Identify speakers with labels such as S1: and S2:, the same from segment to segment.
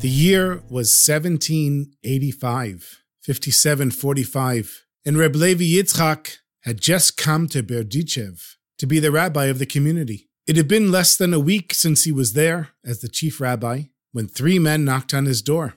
S1: The year was 1785, 5745, and Reb Levi Yitzchak had just come to Berdichev to be the rabbi of the community. It had been less than a week since he was there as the chief rabbi when three men knocked on his door,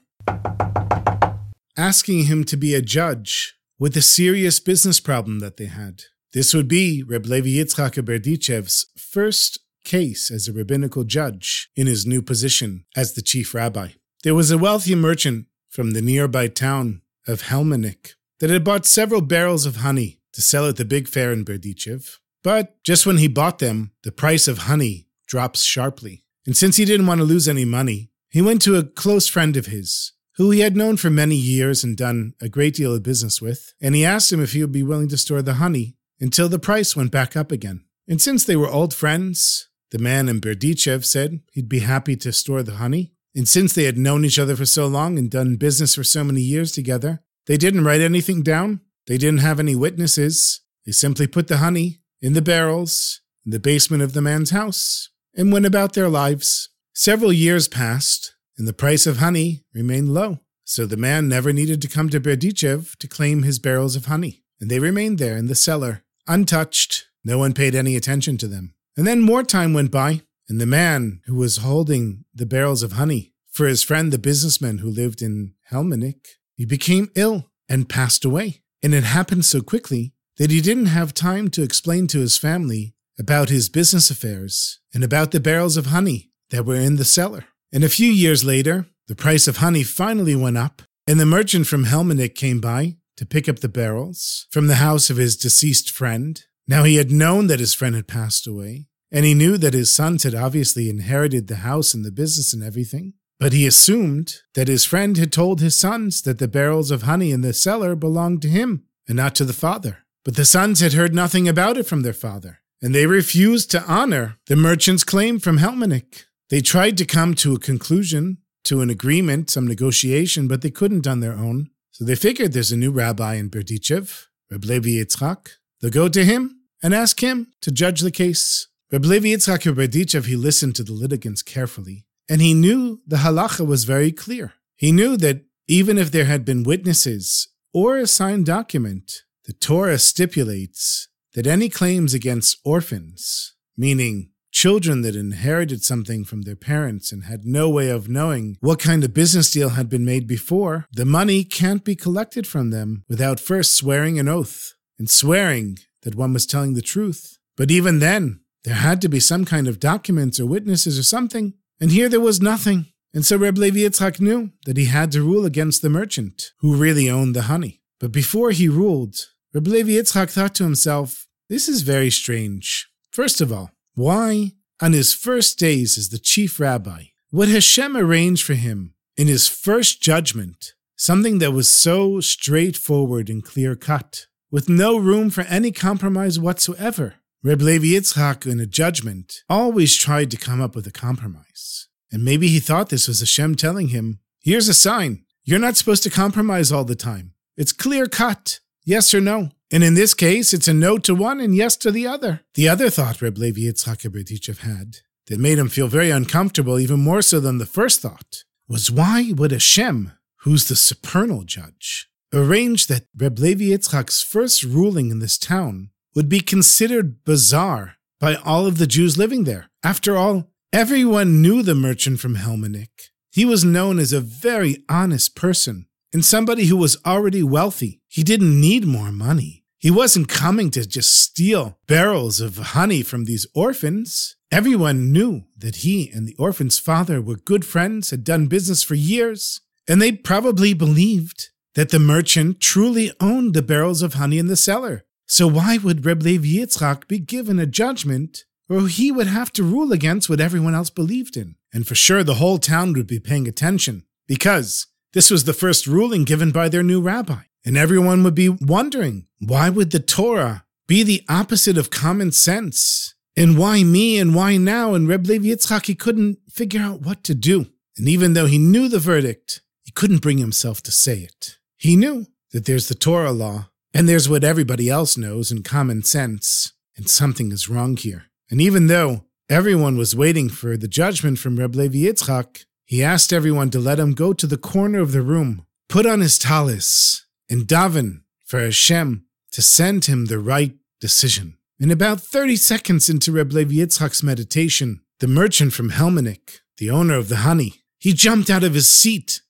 S1: asking him to be a judge with a serious business problem that they had. This would be Reb Levi Yitzchak of Berdichev's first case as a rabbinical judge in his new position as the chief rabbi. There was a wealthy merchant from the nearby town of Helmanik that had bought several barrels of honey to sell at the big fair in Berdichev. But just when he bought them, the price of honey drops sharply. And since he didn't want to lose any money, he went to a close friend of his, who he had known for many years and done a great deal of business with, and he asked him if he would be willing to store the honey until the price went back up again. And since they were old friends, the man in Berdichev said he'd be happy to store the honey. And since they had known each other for so long and done business for so many years together, they didn't write anything down. They didn't have any witnesses. They simply put the honey in the barrels in the basement of the man's house and went about their lives. Several years passed, and the price of honey remained low. So the man never needed to come to Berdichev to claim his barrels of honey, and they remained there in the cellar, untouched. No one paid any attention to them. And then more time went by, and the man who was holding the barrels of honey for his friend, the businessman who lived in Helmanik, he became ill and passed away. And it happened so quickly that he didn't have time to explain to his family about his business affairs and about the barrels of honey that were in the cellar. And a few years later, the price of honey finally went up, and the merchant from Helmanik came by to pick up the barrels from the house of his deceased friend. Now he had known that his friend had passed away, and he knew that his sons had obviously inherited the house and the business and everything. But he assumed that his friend had told his sons that the barrels of honey in the cellar belonged to him and not to the father. But the sons had heard nothing about it from their father, and they refused to honor the merchant's claim from Helmanik. They tried to come to a conclusion, to an agreement, some negotiation, but they couldn't on their own. So they figured there's a new rabbi in Berdichev, Reb Levi Yitzchak. They'll go to him and ask him to judge the case. Reb Levi Yitzchak he listened to the litigants carefully, and he knew the halacha was very clear. He knew that even if there had been witnesses or a signed document, the Torah stipulates that any claims against orphans, meaning children that inherited something from their parents and had no way of knowing what kind of business deal had been made before, the money can't be collected from them without first swearing an oath and swearing that one was telling the truth. But even then, there had to be some kind of documents or witnesses or something, and here there was nothing. And so Reb Levi Yitzchak knew that he had to rule against the merchant who really owned the honey. But before he ruled, Reb Levi Yitzchak thought to himself, this is very strange. First of all, why, on his first days as the chief rabbi, would Hashem arrange for him in his first judgment something that was so straightforward and clear cut, with no room for any compromise whatsoever? Reb Levi Yitzchak, in a judgment, always tried to come up with a compromise. And maybe he thought this was Hashem telling him, here's a sign. You're not supposed to compromise all the time. It's clear cut. Yes or no? And in this case, it's a no to one and yes to the other. The other thought Reb Levi Yitzchak Berdichev had that made him feel very uncomfortable, even more so than the first thought, was why would Hashem, who's the supernal judge, arrange that Reb Levi Yitzchak's first ruling in this town would be considered bizarre by all of the Jews living there? After all, everyone knew the merchant from Helmanik. He was known as a very honest person and somebody who was already wealthy. He didn't need more money. He wasn't coming to just steal barrels of honey from these orphans. Everyone knew that he and the orphan's father were good friends, had done business for years, and they probably believed that the merchant truly owned the barrels of honey in the cellar. So why would Reb Levi Yitzchak be given a judgment or he would have to rule against what everyone else believed in. And for sure, the whole town would be paying attention because this was the first ruling given by their new rabbi. And everyone would be wondering why would the Torah be the opposite of common sense? And why me and why now? And Reb Levi Yitzchak, he couldn't figure out what to do. And even though he knew the verdict, he couldn't bring himself to say it. He knew that there's the Torah law, and there's what everybody else knows in common sense, and something is wrong here. And even though everyone was waiting for the judgment from Reb Levi Yitzchak, he asked everyone to let him go to the corner of the room, put on his talis, and daven for Hashem to send him the right decision. And about 30 seconds into Reb Levi Yitzchak's meditation, the merchant from Helmonick, the owner of the honey, he jumped out of his seat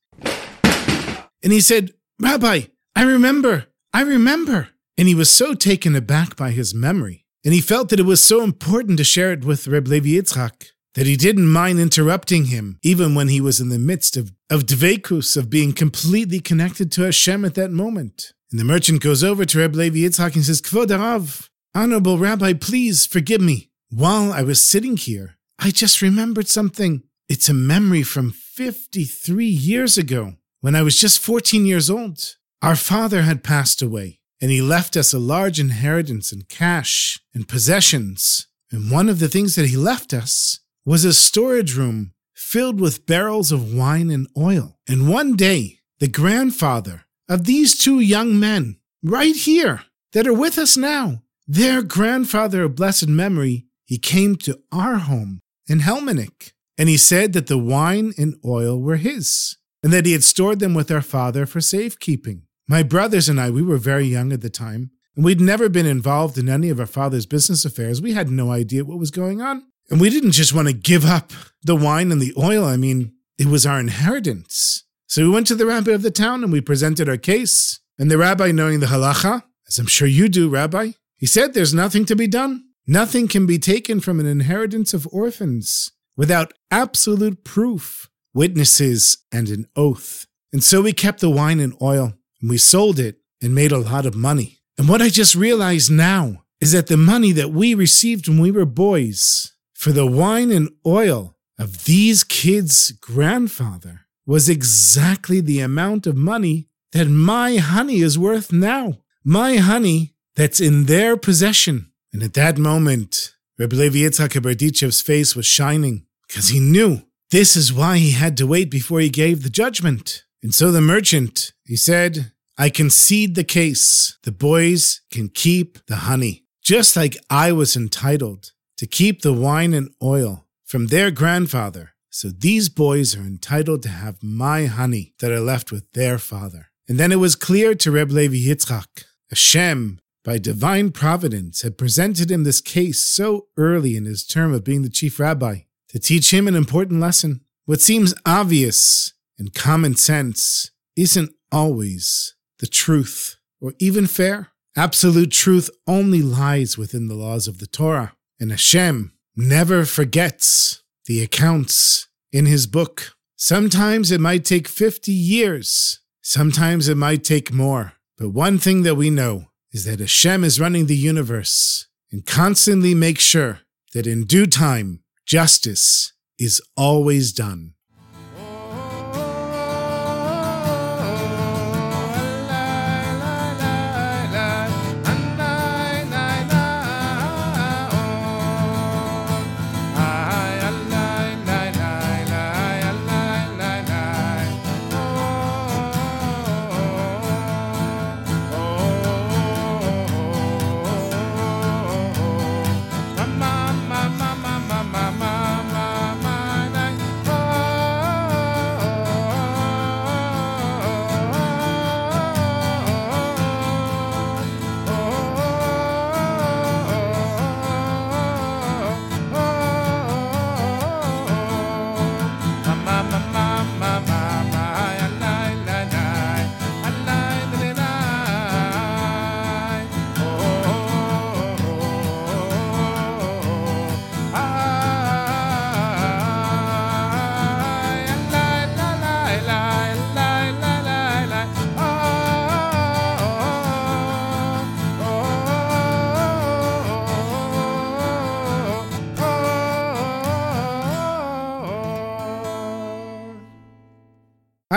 S1: and he said, Rabbi, I remember, I remember. And he was so taken aback by his memory, and he felt that it was so important to share it with Reb Levi Yitzchak that he didn't mind interrupting him, even when he was in the midst of, of dvekus, of being completely connected to Hashem at that moment. And the merchant goes over to Reb Levi Yitzchak and says, Kvod HaRav, Honorable Rabbi, please forgive me. While I was sitting here, I just remembered something. It's a memory from 53 years ago, when I was just 14 years old. Our father had passed away, and he left us a large inheritance in cash and possessions. And one of the things that he left us was a storage room filled with barrels of wine and oil. And one day, the grandfather of these two young men, right here, that are with us now, their grandfather of blessed memory, he came to our home in Helmonick, and he said that the wine and oil were his, and that he had stored them with our father for safekeeping. My brothers and I, we were very young at the time, and we'd never been involved in any of our father's business affairs. We had no idea what was going on. And we didn't just want to give up the wine and the oil. I mean, it was our inheritance. So we went to the rabbi of the town and we presented our case. And the rabbi, knowing the halacha, as I'm sure you do, Rabbi, he said there's nothing to be done. Nothing can be taken from an inheritance of orphans without absolute proof, witnesses, and an oath. And so we kept the wine and oil we sold it and made a lot of money. And what I just realized now is that the money that we received when we were boys for the wine and oil of these kids' grandfather was exactly the amount of money that my honey is worth now. My honey that's in their possession. And at that moment, Rabbi Levi Yitzchak Berdichev's face was shining because he knew this is why he had to wait before he gave the judgment. And so the merchant, he said, I concede the case. The boys can keep the honey, just like I was entitled to keep the wine and oil from their grandfather. So these boys are entitled to have my honey that are left with their father. And then it was clear to Reb Levi Yitzchak, Hashem, by divine providence, had presented him this case so early in his term of being the chief rabbi to teach him an important lesson. What seems obvious and common sense isn't always the truth or even fair. Absolute truth only lies within the laws of the Torah, and Hashem never forgets the accounts in his book. Sometimes it might take 50 years, sometimes it might take more. But one thing that we know is that Hashem is running the universe and constantly makes sure that in due time, justice is always done.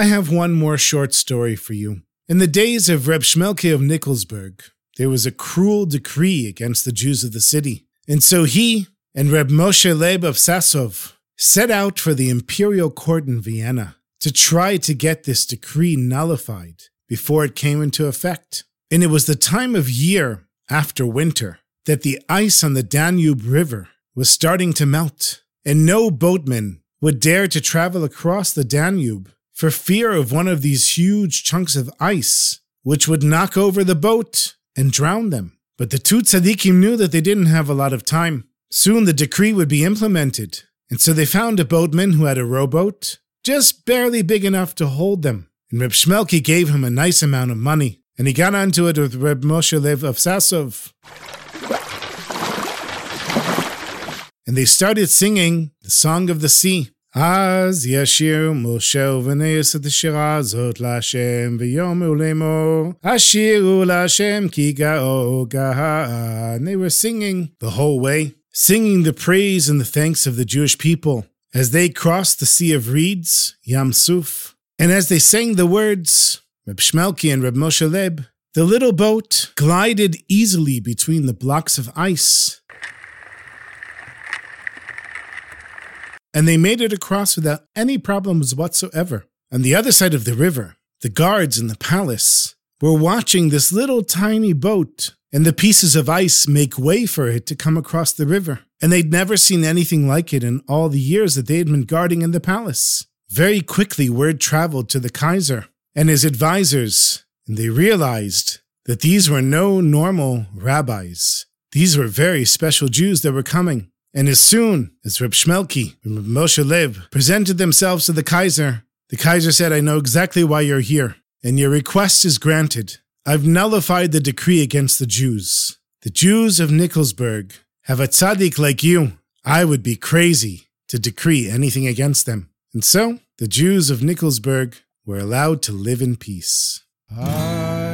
S1: Have one more short story for you. In the days of Reb Shmelkie of Nickelsburg, there was a cruel decree against the Jews of the city. And so he and Reb Moshe Leib of Sasov set out for the imperial court in Vienna to try to get this decree nullified before it came into effect. And it was the time of year after winter that the ice on the Danube River was starting to melt, and no boatman would dare to travel across the Danube for fear of one of these huge chunks of ice, which would knock over the boat and drown them. But the two tzaddikim knew that they didn't have a lot of time. Soon the decree would be implemented, and so they found a boatman who had a rowboat, just barely big enough to hold them. And Reb Shmelkie gave him a nice amount of money, and he got onto it with Reb Moshe Leib of Sasov. And they started singing the Song of the Sea. אז ישיר משה ובני את השירה הזאת להשם, ויאמרו לאמור, השירו להשם כי גאו And they were singing the whole way, singing the praise and the thanks of the Jewish people as they crossed the Sea of Reeds, Yam Suf. And as they sang the words, Reb Shmelkie and Reb Moshe Leib, the little boat glided easily between the blocks of ice and they made it across without any problems whatsoever. On the other side of the river, the guards in the palace were watching this little tiny boat and the pieces of ice make way for it to come across the river. And they'd never seen anything like it in all the years that they had been guarding in the palace. Very quickly, word traveled to the Kaiser and his advisors, and they realized that these were no normal rabbis. These were very special Jews that were coming. And as soon as Reb Shmelkie and Reb Moshe Leib presented themselves to the Kaiser, the Kaiser said, I know exactly why you're here, and your request is granted. I've nullified the decree against the Jews. The Jews of Nickelsburg have a tzaddik like you. I would be crazy to decree anything against them. And so, the Jews of Nickelsburg were allowed to live in peace. Ah.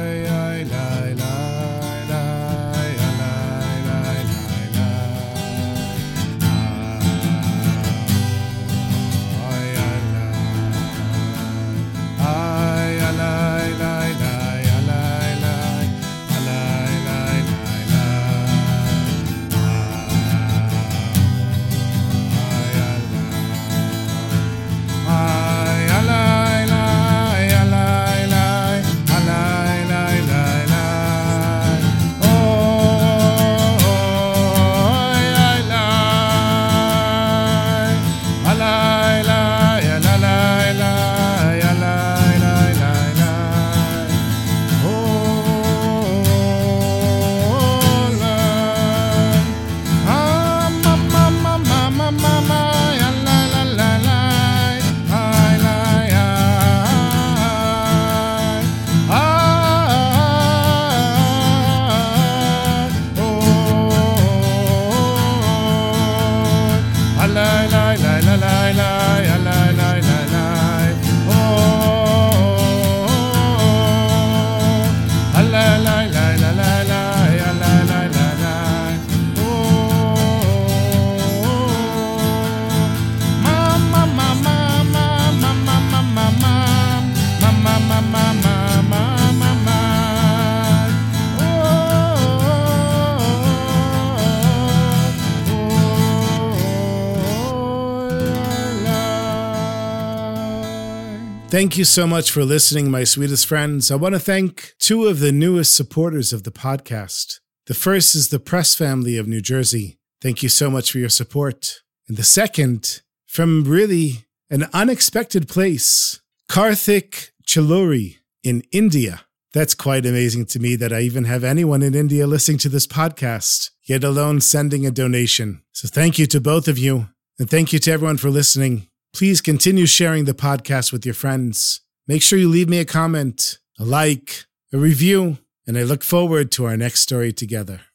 S1: Thank you so much for listening, my sweetest friends. I want to thank two of the newest supporters of the podcast. The first is the Press family of New Jersey. Thank you so much for your support. And the second, from really an unexpected place, Karthik Chiluri in India. That's quite amazing to me that I even have anyone in India listening to this podcast, yet alone sending a donation. So thank you to both of you. And thank you to everyone for listening. Please continue sharing the podcast with your friends. Make sure you leave me a comment, a like, a review, and I look forward to our next story together.